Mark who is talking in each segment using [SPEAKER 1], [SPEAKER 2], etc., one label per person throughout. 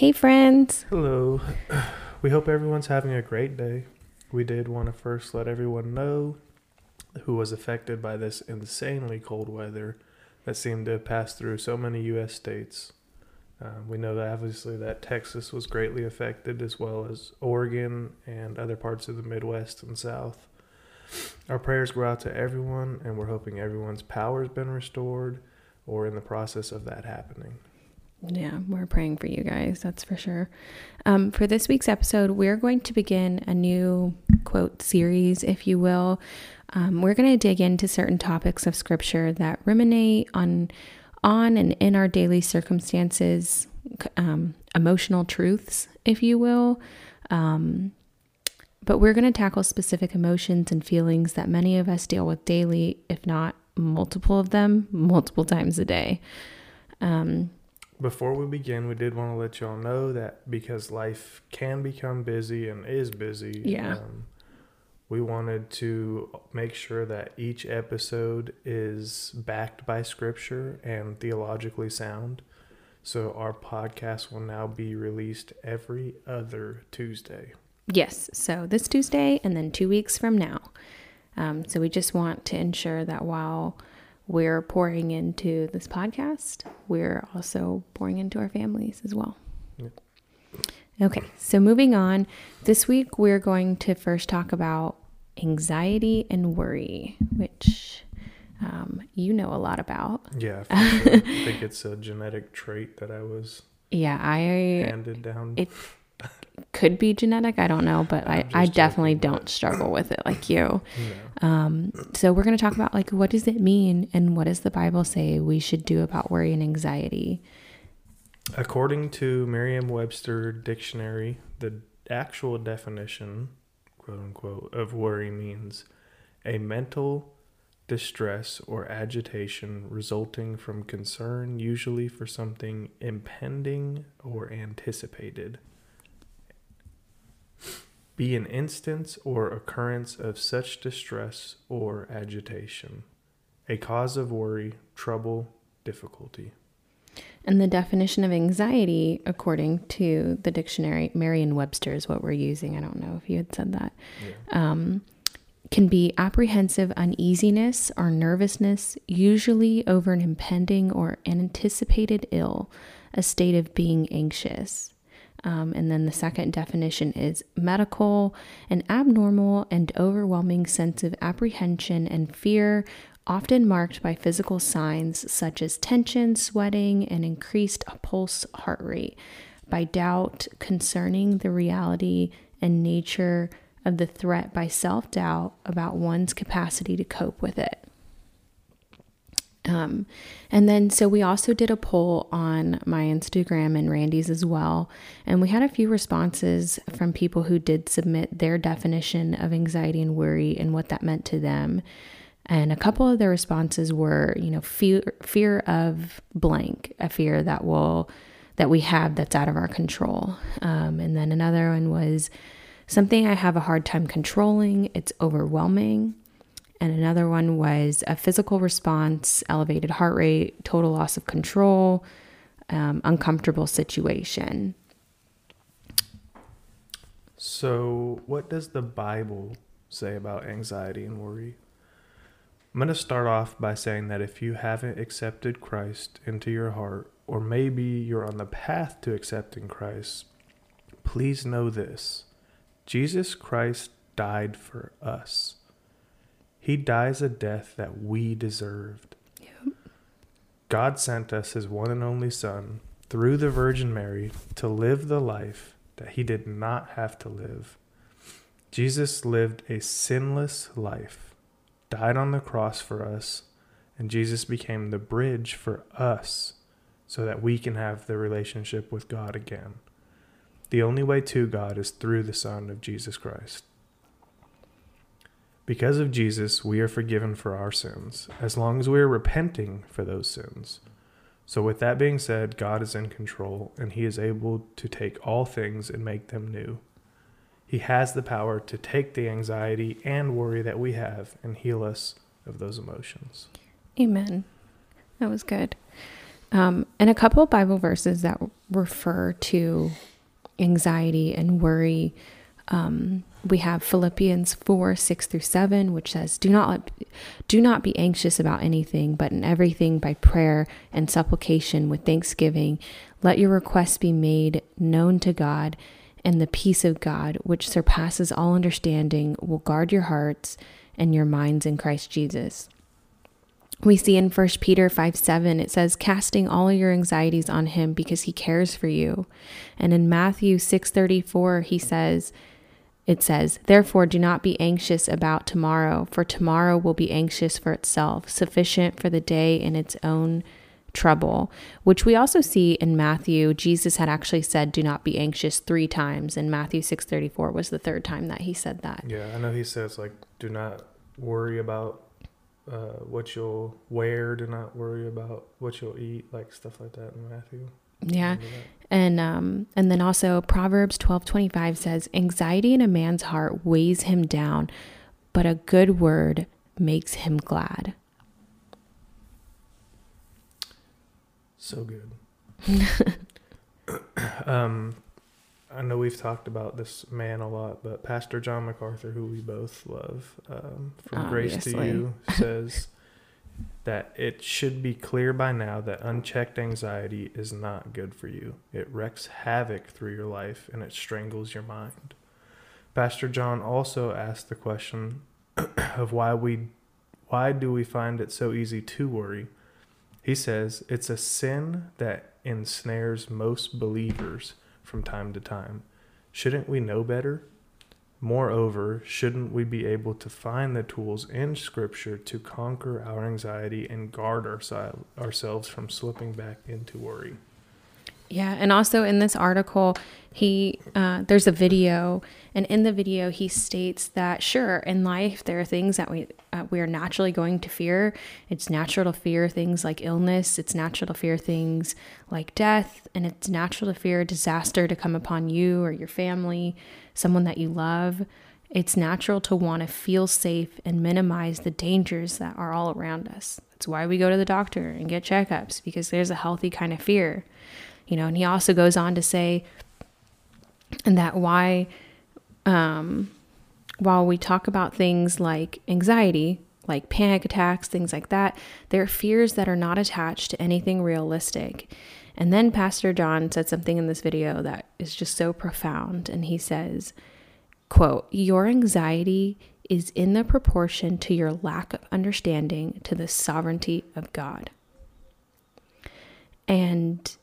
[SPEAKER 1] Hey, friends.
[SPEAKER 2] Hello. We hope everyone's having a great day. We did want to first let everyone know who was affected by this insanely cold weather that seemed to pass through so many U.S. states. Uh, we know that obviously that Texas was greatly affected, as well as Oregon and other parts of the Midwest and South. Our prayers go out to everyone, and we're hoping everyone's power's been restored or in the process of that happening.
[SPEAKER 1] Yeah, we're praying for you guys, that's for sure. Um, for this week's episode, we're going to begin a new quote series, if you will. Um, we're going to dig into certain topics of scripture that ruminate on on and in our daily circumstances, um, emotional truths, if you will. Um, but we're going to tackle specific emotions and feelings that many of us deal with daily, if not multiple of them, multiple times a day. Um,
[SPEAKER 2] Before we begin, we did want to let y'all know that because life can become busy and is busy,
[SPEAKER 1] Yeah.
[SPEAKER 2] um, we wanted to make sure that each episode is backed by scripture and theologically sound. So our podcast will now be released every other Tuesday.
[SPEAKER 1] Yes, so this Tuesday and then two weeks from now. Um, so we just want to ensure that while we're pouring into this podcast, we're also pouring into our families as well.
[SPEAKER 2] Yep.
[SPEAKER 1] Okay, so moving on. This week we're going to first talk about anxiety and worry, which um, you know a lot about.
[SPEAKER 2] Yeah, for sure. I think it's a genetic trait that I was
[SPEAKER 1] Yeah, I
[SPEAKER 2] handed down.
[SPEAKER 1] It- could be genetic. I don't know, but I, I definitely don't struggle with it like you.
[SPEAKER 2] No.
[SPEAKER 1] Um, so we're going to talk about like what does it mean and what does the Bible say we should do about worry and anxiety?
[SPEAKER 2] According to Merriam Webster Dictionary, the actual definition, quote unquote, of worry means a mental distress or agitation resulting from concern, usually for something impending or anticipated. Be an instance or occurrence of such distress or agitation, a cause of worry, trouble, difficulty.
[SPEAKER 1] And the definition of anxiety, according to the dictionary, Merriam Webster is what we're using. I don't know if you had said that.
[SPEAKER 2] Yeah.
[SPEAKER 1] Um, can be apprehensive uneasiness or nervousness, usually over an impending or anticipated ill, a state of being anxious. Um, and then the second definition is medical, an abnormal and overwhelming sense of apprehension and fear, often marked by physical signs such as tension, sweating, and increased pulse heart rate, by doubt concerning the reality and nature of the threat, by self doubt about one's capacity to cope with it. Um, and then, so we also did a poll on my Instagram and Randy's as well. And we had a few responses from people who did submit their definition of anxiety and worry and what that meant to them. And a couple of the responses were, you know, fear, fear of blank, a fear that will, that we have that's out of our control. Um, and then another one was something I have a hard time controlling, it's overwhelming. And another one was a physical response, elevated heart rate, total loss of control, um, uncomfortable situation.
[SPEAKER 2] So, what does the Bible say about anxiety and worry? I'm going to start off by saying that if you haven't accepted Christ into your heart, or maybe you're on the path to accepting Christ, please know this Jesus Christ died for us. He dies a death that we deserved. God sent us his one and only Son through the Virgin Mary to live the life that he did not have to live. Jesus lived a sinless life, died on the cross for us, and Jesus became the bridge for us so that we can have the relationship with God again. The only way to God is through the Son of Jesus Christ. Because of Jesus, we are forgiven for our sins, as long as we are repenting for those sins. So, with that being said, God is in control and He is able to take all things and make them new. He has the power to take the anxiety and worry that we have and heal us of those emotions.
[SPEAKER 1] Amen. That was good. Um, and a couple Bible verses that refer to anxiety and worry. Um, we have Philippians 4 6 through 7, which says, do not, do not be anxious about anything, but in everything by prayer and supplication with thanksgiving, let your requests be made known to God, and the peace of God, which surpasses all understanding, will guard your hearts and your minds in Christ Jesus. We see in 1 Peter 5 7, it says, casting all your anxieties on him because he cares for you. And in Matthew 6 34, he says, it says, Therefore, do not be anxious about tomorrow, for tomorrow will be anxious for itself, sufficient for the day in its own trouble, which we also see in Matthew. Jesus had actually said, Do not be anxious three times, and Matthew 6.34 was the third time that he said that.
[SPEAKER 2] Yeah, I know he says, like, do not worry about uh, what you'll wear, do not worry about what you'll eat, like stuff like that in Matthew.
[SPEAKER 1] Yeah. And um and then also Proverbs 12:25 says anxiety in a man's heart weighs him down, but a good word makes him glad.
[SPEAKER 2] So good. um I know we've talked about this man a lot, but Pastor John MacArthur, who we both love, um, from Obviously. Grace to You, says that it should be clear by now that unchecked anxiety is not good for you. It wreaks havoc through your life and it strangles your mind. Pastor John also asked the question of why we why do we find it so easy to worry? He says it's a sin that ensnares most believers from time to time. Shouldn't we know better? Moreover, shouldn't we be able to find the tools in Scripture to conquer our anxiety and guard our, ourselves from slipping back into worry?
[SPEAKER 1] Yeah, and also in this article, he uh, there's a video, and in the video he states that sure, in life there are things that we uh, we are naturally going to fear. It's natural to fear things like illness. It's natural to fear things like death, and it's natural to fear disaster to come upon you or your family, someone that you love. It's natural to want to feel safe and minimize the dangers that are all around us. That's why we go to the doctor and get checkups because there's a healthy kind of fear you know and he also goes on to say and that why um, while we talk about things like anxiety like panic attacks things like that they're fears that are not attached to anything realistic. And then pastor john said something in this video that is just so profound and he says quote your anxiety is in the proportion to your lack of understanding to the sovereignty of god. And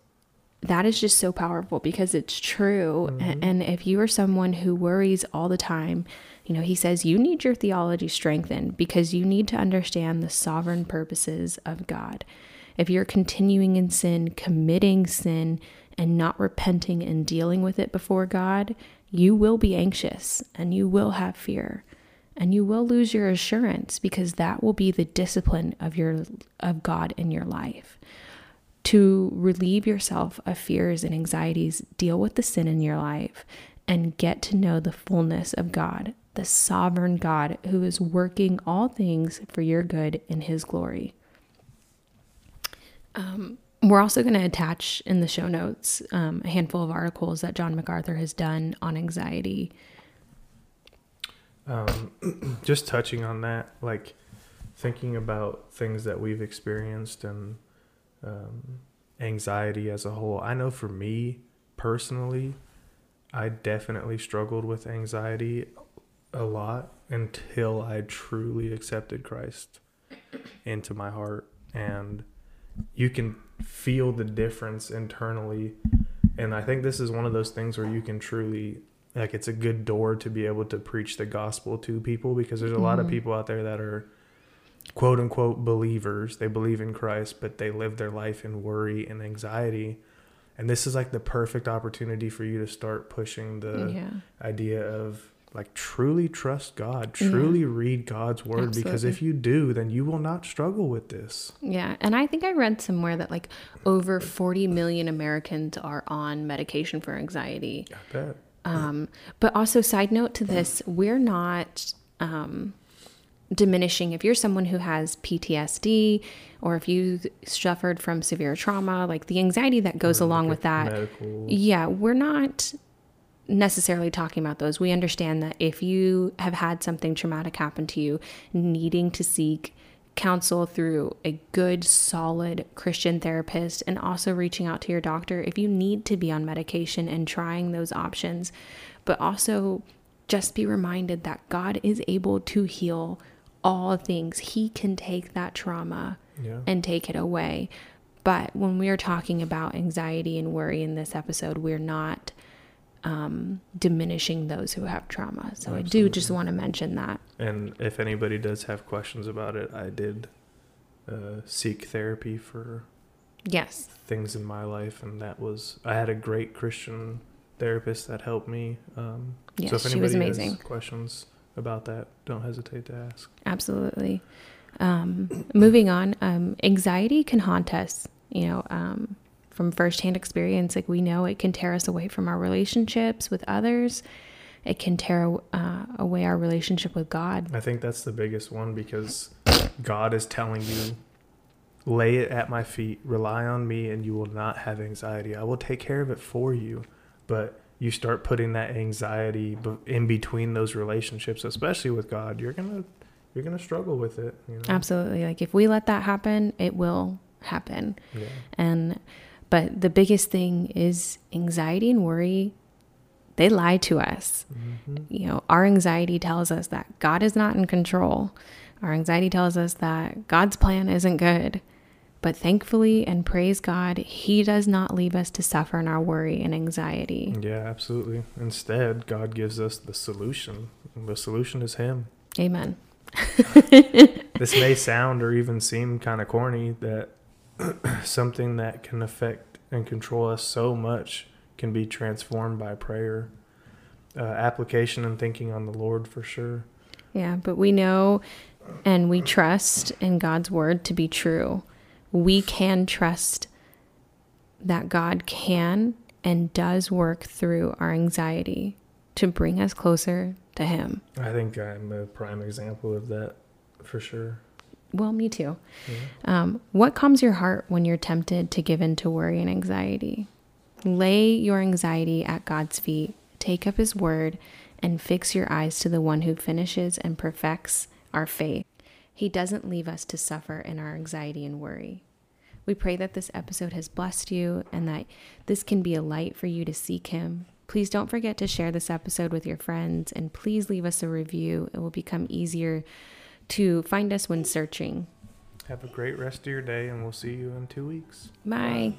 [SPEAKER 1] that is just so powerful because it's true. Mm-hmm. And, and if you are someone who worries all the time, you know, he says you need your theology strengthened because you need to understand the sovereign purposes of God. If you're continuing in sin, committing sin, and not repenting and dealing with it before God, you will be anxious and you will have fear and you will lose your assurance because that will be the discipline of your of God in your life to relieve yourself of fears and anxieties, deal with the sin in your life, and get to know the fullness of God, the sovereign God who is working all things for your good in His glory. Um, we're also going to attach in the show notes um, a handful of articles that John MacArthur has done on anxiety.
[SPEAKER 2] Um, just touching on that, like thinking about things that we've experienced and um, anxiety as a whole. I know for me personally, I definitely struggled with anxiety a lot until I truly accepted Christ into my heart. And you can feel the difference internally. And I think this is one of those things where you can truly, like, it's a good door to be able to preach the gospel to people because there's a mm-hmm. lot of mm-hmm. people out there that are quote unquote believers. They believe in Christ, but they live their life in worry and anxiety. And this is like the perfect opportunity for you to start pushing the yeah. idea of like truly trust God, truly yeah. read God's word Absolutely. because if you do, then you will not struggle with this.
[SPEAKER 1] Yeah, and I think I read somewhere that like over 40 million Americans are on medication for anxiety. I bet. Um, but also side note to this, we're not um diminishing if you're someone who has PTSD or if you suffered from severe trauma, like the anxiety that goes
[SPEAKER 2] Or
[SPEAKER 1] along with that.
[SPEAKER 2] medical-
[SPEAKER 1] Yeah, we're not necessarily talking about those. We understand that if you have had something traumatic happen to you, needing to seek counsel through a good, solid Christian therapist and also reaching out to your doctor if you need to be on medication and trying those options. But also just be reminded that God is able to heal all things. He can take that trauma
[SPEAKER 2] Yeah.
[SPEAKER 1] and take it away. But when we are talking about anxiety and worry in this episode, we're not um, diminishing those who have trauma. So I do just want to mention that.
[SPEAKER 2] And if anybody does have questions about it, I did uh, seek therapy for
[SPEAKER 1] Yes.
[SPEAKER 2] things in my life, and that was I had a great Christian therapist that helped me. Um,
[SPEAKER 1] Yes,
[SPEAKER 2] so if
[SPEAKER 1] she
[SPEAKER 2] anybody
[SPEAKER 1] was amazing.
[SPEAKER 2] has questions about that, don't hesitate to ask.
[SPEAKER 1] Absolutely. Um, moving on, um, anxiety can haunt us, you know, um, from firsthand experience. Like we know it can tear us away from our relationships with others, it can tear uh, away our relationship with God.
[SPEAKER 2] I think that's the biggest one because God is telling you, lay it at my feet, rely on me, and you will not have anxiety. I will take care of it for you. But you start putting that anxiety in between those relationships, especially with God, you're gonna you're gonna struggle with it. You know?
[SPEAKER 1] Absolutely. Like if we let that happen, it will happen.
[SPEAKER 2] Yeah.
[SPEAKER 1] And but the biggest thing is anxiety and worry. They lie to us.
[SPEAKER 2] Mhm.
[SPEAKER 1] You know, our anxiety tells us that God is not in control. Our anxiety tells us that God's plan isn't good. But thankfully and praise God, He does not leave us to suffer in our worry and anxiety.
[SPEAKER 2] Yeah, absolutely. Instead, God gives us the solution. The solution is Him.
[SPEAKER 1] Amen.
[SPEAKER 2] this may sound or even seem kind of corny that something that can affect and control us so much can be transformed by prayer uh, application and thinking on the lord for sure
[SPEAKER 1] Yeah, but we know and we trust in God's word to be true. We can trust that God can and does work through our anxiety to bring us closer to Him.
[SPEAKER 2] i think i'm a prime example of that for sure
[SPEAKER 1] Well, me too.
[SPEAKER 2] Yeah.
[SPEAKER 1] Um, what calms your heart when you're tempted to give in to worry and anxiety? Lay your anxiety at God's feet, take up His word, and fix your eyes to the one who finishes and perfects our faith. He doesn't leave us to suffer in our anxiety and worry. We pray that this episode has blessed you and that this can be a light for you to seek Him. Please don't forget to share this episode with your friends and please leave us a review. It will become easier to find us when searching.
[SPEAKER 2] have a great rest of your day and we'll see you in two weeks
[SPEAKER 1] Bye.